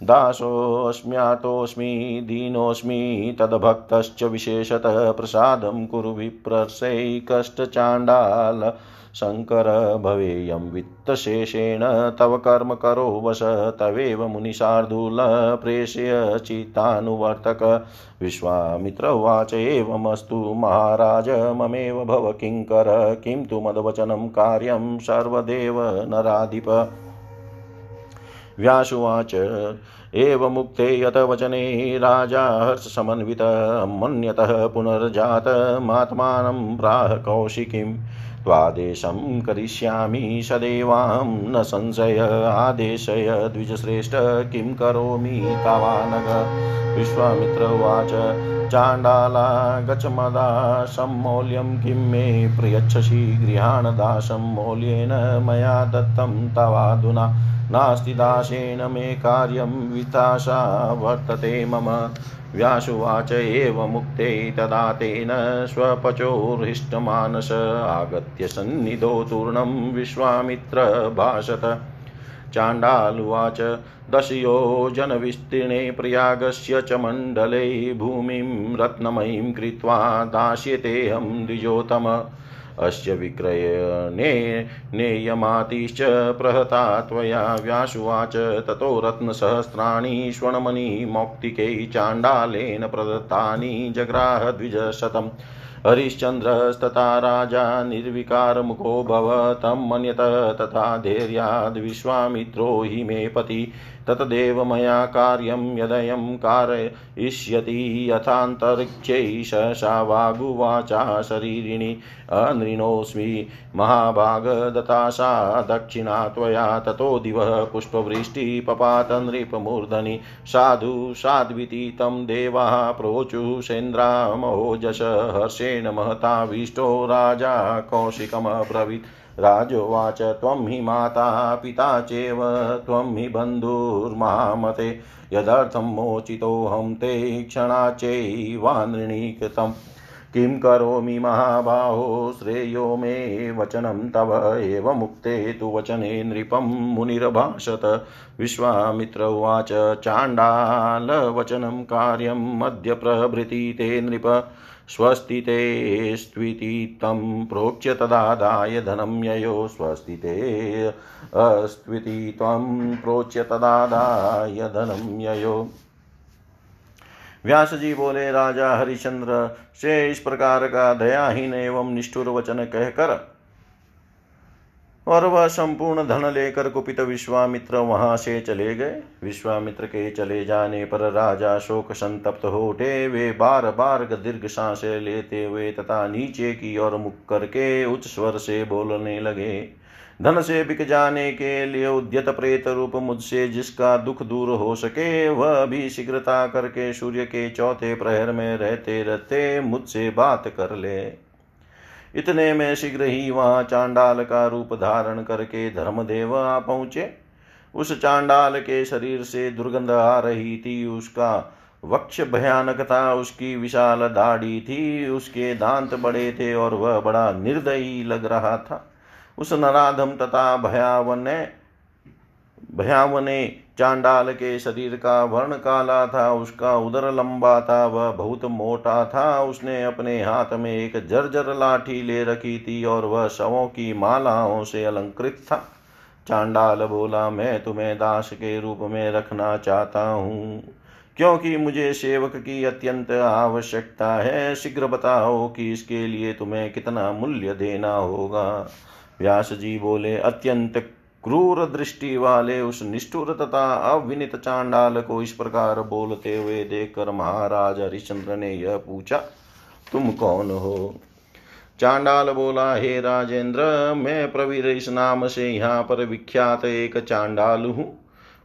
दासोऽस्म्यातोऽस्मि, दीनोऽस्मि, तद्भक्तश्च विशेषतः प्रसादं कुरु विप्रसैकष्टचाण्डाल शङ्कर भवेयं वित्तशेषेण तव कर्म करो वश तवेव मुनिशार्दूल प्रेषय चित्तानुवर्तक विश्वामित्र उवाच एवमस्तु महाराज, ममेव भव किङ्कर, किं तु मद्वचनं कार्यं सर्वदेव नराधिप। व्यासुवाच, एवमुक्ते यत वचने राजा हर्षसमन्वितः, मन्यतः पुनर्जातमात्मानं प्राह कौशिकीं त्वादेशं करिष्यामि सदेवां न संशय, आदेशय, द्विजश्रेष्ठ किं करोमि तावानग। विश्वामित्र उवाच चाण्डाला गचमदा सम्मौल्यं किं मे प्रयच्छसि गृहाण दासं मौल्येन मया दत्तं तवाधुना। नास्ति दासेन मे कार्यं, विताशा वर्तते मम। व्यासुवाच एव मुक्ते तदा तेन स्वपचोर्हिष्टमानस आगत्य सन्निधौ तूर्णं विश्वामित्र भाषत चाण्डालुवाच दशयोजनविस्तीर्णे प्रयागस्य च मण्डले भूमिं रत्नमयीं कृत्वा दास्यतेऽहं द्विजोतम अस्य विक्रयणे नेयमातिश्च प्रहता त्वया व्यासुवाच ततो रत्नसहस्राणि स्वर्णमणिमौक्तिकै चाण्डालेन प्रदत्तानि जग्राह द्विजशतम् हरिश्चन्द्रस्तथा राजा निर्विकारमुखो भव, तं मन्यत तथा धैर्याद् विश्वामित्रो हि मे पति। ततदेव मया कार्यं यदयं कारयिष्यति यथान्तरिक्षै सहसा वागुवाचा शरीरिणि अनृणोऽस्मि महाभागदताशा दक्षिणा त्वया ततो दिवः पुष्पवृष्टिपपात नृपमूर्धनि साधु साध्विति तं देवाः प्रोचुषेन्द्रामहोजश हर्षेण महताविष्टो राजा कौशिकमब्रवीत्। राजोवाच, त्वं हि माता पिता चेव, त्वं हि बन्धुर्मामते। यदर्थं मोचितोऽहं ते क्षणाचैवानृणीकृतम् किं करोमि महाबाहो, श्रेयो मे वचनं तव, एवमुक्ते तु वचने नृपं मुनिरभाषत। विश्वामित्र उवाच, चाण्डालवचनं कार्यम् अद्य प्रभृति ते नृप। स्वस्ति ते स्त्विति तं प्रोक्ष्य तदादाय धनं ययो स्वस्ति ते अस्त्विति त्वं प्रोच्य तदादाय धनं ययो। व्यास जी बोले, राजा हरिश्चंद्र, से इस प्रकार का दयाहीन एवं निष्ठुर वचन कहकर और वह संपूर्ण धन लेकर कुपित विश्वामित्र वहाँ से चले गए। विश्वामित्र के चले जाने पर राजा शोक संतप्त हो उठे। वे बार बार दीर्घ साँसें लेते हुए तथा नीचे की ओर मुख करके उच्च स्वर से बोलने लगे। धन से बिक जाने के लिए उद्यत प्रेत रूप मुझसे जिसका दुख दूर हो सके, वह भी शीघ्रता करके सूर्य के चौथे प्रहर में रहते रहते मुझसे बात कर ले। इतने में शीघ्र ही वहाँ चांडाल का रूप धारण करके धर्मदेव आ पहुँचे। उस चांडाल के शरीर से दुर्गंध आ रही थी, उसका वक्ष भयानक था, उसकी विशाल दाढ़ी थी, उसके दांत बड़े थे और वह बड़ा निर्दयी लग रहा था। उस नराधम तथा भयावने भयावने चांडाल के शरीर का वर्ण काला था, उसका उदर लंबा था, वह बहुत मोटा था। उसने अपने हाथ में एक जर्जर लाठी ले रखी थी और वह शवों की मालाओं से अलंकृत था। चांडाल बोला, मैं तुम्हें दास के रूप में रखना चाहता हूँ, क्योंकि मुझे सेवक की अत्यंत आवश्यकता है। शीघ्र बताओ कि इसके लिए तुम्हें कितना मूल्य देना होगा? व्यास जी बोले, अत्यंत क्रूर दृष्टि वाले उस निष्ठुर तथा अविनित चांडाल को इस प्रकार बोलते हुए देखकर महाराज हरिश्चंद्र ने यह पूछा, तुम कौन हो? चांडाल बोला, हे राजेंद्र, मैं प्रवीर इस नाम से यहाँ पर विख्यात एक चांडाल हूँ।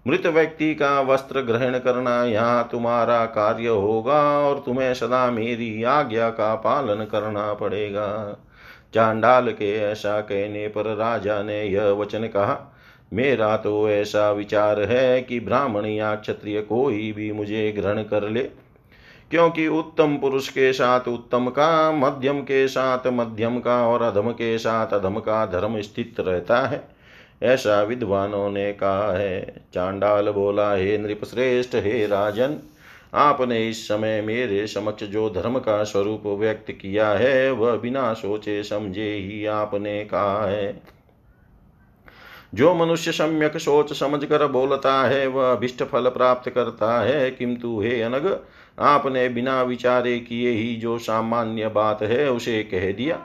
मृत व्यक्ति का वस्त्र ग्रहण करना यहाँ तुम्हारा कार्य होगा और तुम्हें सदा मेरी आज्ञा का पालन करना पड़ेगा। चांडाल के ऐसा कहने पर राजा ने यह वचन कहा, मेरा तो ऐसा विचार है कि ब्राह्मण या क्षत्रिय कोई भी मुझे ग्रहण कर ले, क्योंकि उत्तम पुरुष के साथ उत्तम का, मध्यम के साथ मध्यम का और अधम के साथ अधम का धर्म स्थित रहता है। ऐसा विद्वानों ने कहा है। चांडाल बोला, हे नृप श्रेष्ठ हे राजन आपने इस समय मेरे समक्ष जो धर्म का स्वरूप व्यक्त किया है, वह बिना सोचे समझे ही आपने कहा है। जो मनुष्य सम्यक सोच समझ कर बोलता है, वह अभिष्ट फल प्राप्त करता है। किंतु हे अनग, आपने बिना विचारे किए ही जो सामान्य बात है, उसे कह दिया।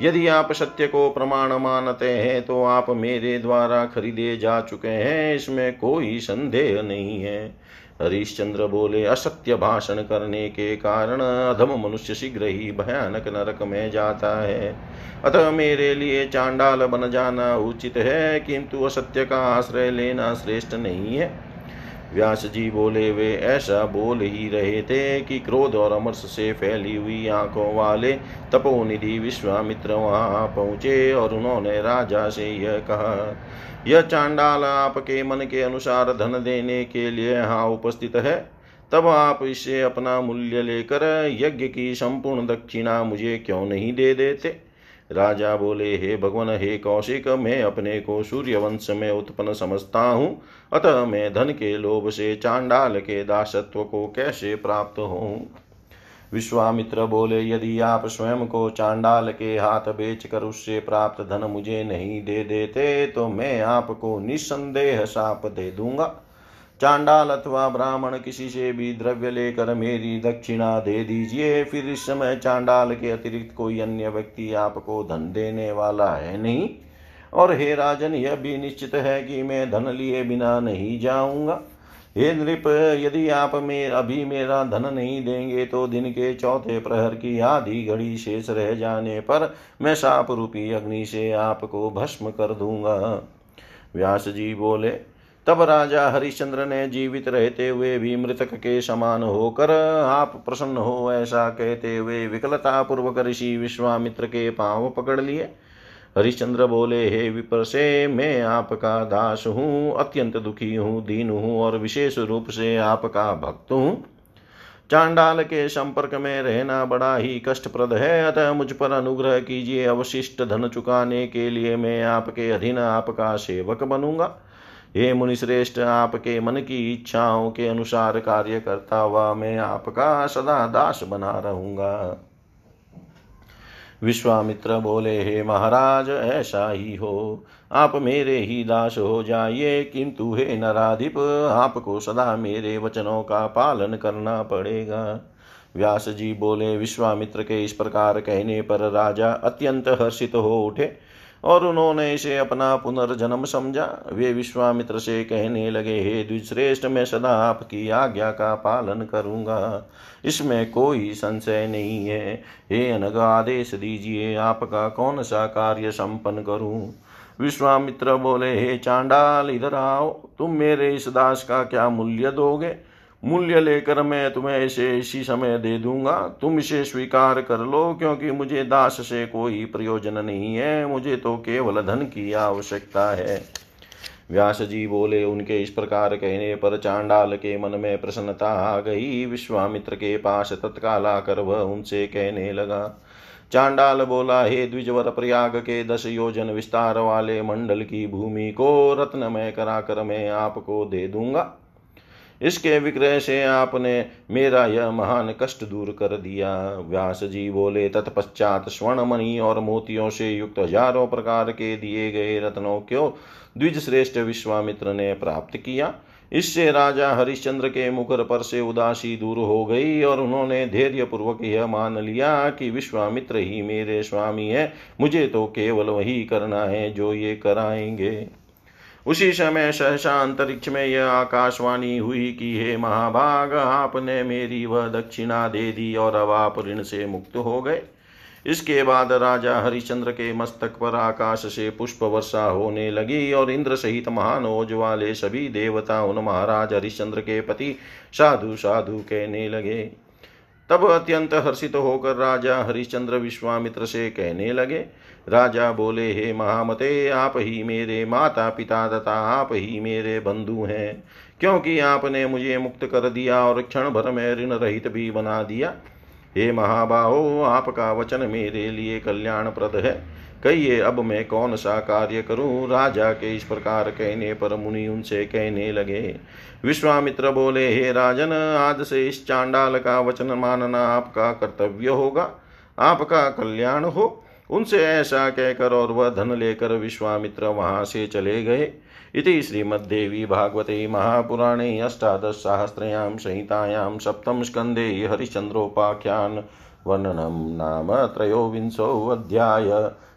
यदि आप सत्य को प्रमाण मानते हैं तो आप मेरे द्वारा खरीदे जा चुके हैं, इसमें कोई संदेह नहीं है। हरिश्चंद्र बोले, असत्य भाषण करने के कारण अधम मनुष्य शीघ्र ही भयानक नरक में जाता है। अतः मेरे लिए चांडाल बन जाना उचित है, किंतु असत्य का आश्रय लेना श्रेष्ठ नहीं है। व्यास जी बोले, वे ऐसा बोल ही रहे थे कि क्रोध और अमरस से फैली हुई आँखों वाले तपोनिधि विश्वामित्र वहाँ पहुँचे और उन्होंने राजा से यह कहा यह चांडाल आपके मन के अनुसार धन देने के लिए यहाँ उपस्थित है। तब आप इसे अपना मूल्य लेकर यज्ञ की संपूर्ण दक्षिणा मुझे क्यों नहीं दे देते? राजा बोले, हे भगवान, हे कौशिक, मैं अपने को सूर्य वंश में उत्पन्न समझता हूँ। अतः मैं धन के लोभ से चांडाल के दासत्व को कैसे प्राप्त हूँ विश्वामित्र बोले, यदि आप स्वयं को चांडाल के हाथ बेच कर उससे प्राप्त धन मुझे नहीं दे देते तो मैं आपको निस्संदेह साप दे दूँगा। चांडाल अथवा ब्राह्मण किसी से भी द्रव्य लेकर मेरी दक्षिणा दे दीजिए, फिर इस समय चांडाल के अतिरिक्त कोई अन्य व्यक्ति आपको धन देने वाला है नहीं। और हे राजन, यह भी निश्चित है कि मैं धन लिए बिना नहीं जाऊँगा। हे नृप, यदि आप में, अभी मेरा धन नहीं देंगे तो दिन के चौथे प्रहर की आधी घड़ी शेष रह जाने पर मैं साप रूपी अग्नि से आपको भस्म कर दूँगा। व्यास जी बोले, तब राजा हरिश्चंद्र ने जीवित रहते हुए भी मृतक के समान होकर आप प्रसन्न हो ऐसा कहते हुए विकलता पूर्वक ऋषि विश्वामित्र के पाँव पकड़ लिए। हरिश्चंद्र बोले, हे विपर, से मैं आपका दास हूँ, अत्यंत दुखी हूँ, दीन हूँ और विशेष रूप से आपका भक्त हूँ। चांडाल के संपर्क में रहना बड़ा ही कष्टप्रद है, अतः मुझ पर अनुग्रह कीजिए, अवशिष्ट धन चुकाने के लिए मैं आपके अधीन आपका सेवक बनूँगा। हे मुनिश्रेष्ठ, आपके मन की इच्छाओं के अनुसार कार्य करता हुआ मैं आपका सदा दास बना रहूँगा। विश्वामित्र बोले, हे महाराज, ऐसा ही हो। आप मेरे ही दास हो जाइए, किंतु हे नराधिप, आपको सदा मेरे वचनों का पालन करना पड़ेगा। व्यास जी बोले, विश्वामित्र के इस प्रकार कहने पर राजा अत्यंत हर्षित हो उठे। और उन्होंने इसे अपना पुनर्जन्म समझा। वे विश्वामित्र से कहने लगे, हे द्विश्रेष्ठ, मैं सदा आपकी आज्ञा का पालन करूँगा। इसमें कोई संशय नहीं है। हे अनग, आदेश दीजिए, आपका कौन सा कार्य संपन्न करूँ? विश्वामित्र बोले, हे चांडाल, इधर आओ। तुम मेरे इस दास का क्या मूल्य दोगे? मूल्य लेकर मैं तुम्हें ऐसे इसी समय दे दूँगा। तुम इसे स्वीकार कर लो, क्योंकि मुझे दास से कोई प्रयोजन नहीं है। मुझे तो केवल धन की आवश्यकता है। व्यास जी बोले, उनके इस प्रकार कहने पर चांडाल के मन में प्रसन्नता आ गई। विश्वामित्र के पास तत्काल आकर वह उनसे कहने लगा, चांडाल बोला, हे द्विजवर प्रयाग के दस योजन विस्तार वाले मंडल की भूमि को रत्नमय कराकर मैं आपको दे दूँगा। इसके विक्रय से आपने मेरा यह महान कष्ट दूर कर दिया। व्यास जी बोले, तत्पश्चात स्वर्ण मणि और मोतियों से युक्त हज़ारों प्रकार के दिए गए रत्नों को द्विज श्रेष्ठ विश्वामित्र ने प्राप्त किया। इससे राजा हरिश्चंद्र के मुखर पर से उदासी दूर हो गई और उन्होंने धैर्य पूर्वक यह मान लिया कि विश्वामित्र ही मेरे स्वामी है। मुझे तो केवल वही करना है जो ये कराएँगे। उसी समय सहसा अंतरिक्ष में यह आकाशवाणी हुई कि, हे महाभाग, आपने मेरी वह दक्षिणा दे दी और अब आप ऋण से मुक्त हो गए। इसके बाद राजा हरिश्चंद्र के मस्तक पर आकाश से पुष्प वर्षा होने लगी और इंद्र सहित महान ओज वाले सभी देवता उन महाराज हरिश्चंद्र के पति साधु साधु कहने लगे। तब अत्यंत हर्षित होकर राजा हरिश्चंद्र विश्वामित्र से कहने लगे, राजा बोले, हे महामते, आप ही मेरे माता पिता तथा आप ही मेरे बंधु हैं। क्योंकि आपने मुझे मुक्त कर दिया और क्षण भर में ऋण रहित भी बना दिया। हे महाबाहो, आपका वचन मेरे लिए कल्याणप्रद है। कहिए, अब मैं कौन सा कार्य करूँ? राजा के इस प्रकार कहने पर मुनि उनसे कहने लगे, विश्वामित्र बोले, हे राजन आज से इस चांडाल का वचन मानना आपका कर्तव्य होगा। आपका कल्याण हो। उनसे ऐसा कहकर और वह धन लेकर विश्वामित्र वहाँ से चले गए। इति श्रीमद्देवी भागवते महापुराणे अष्टादशसाहस्रयां संहितायां स्कंदे हरिश्चन्द्रोपाख्यान् वर्णनं नाम त्रयोविंशोऽध्याय।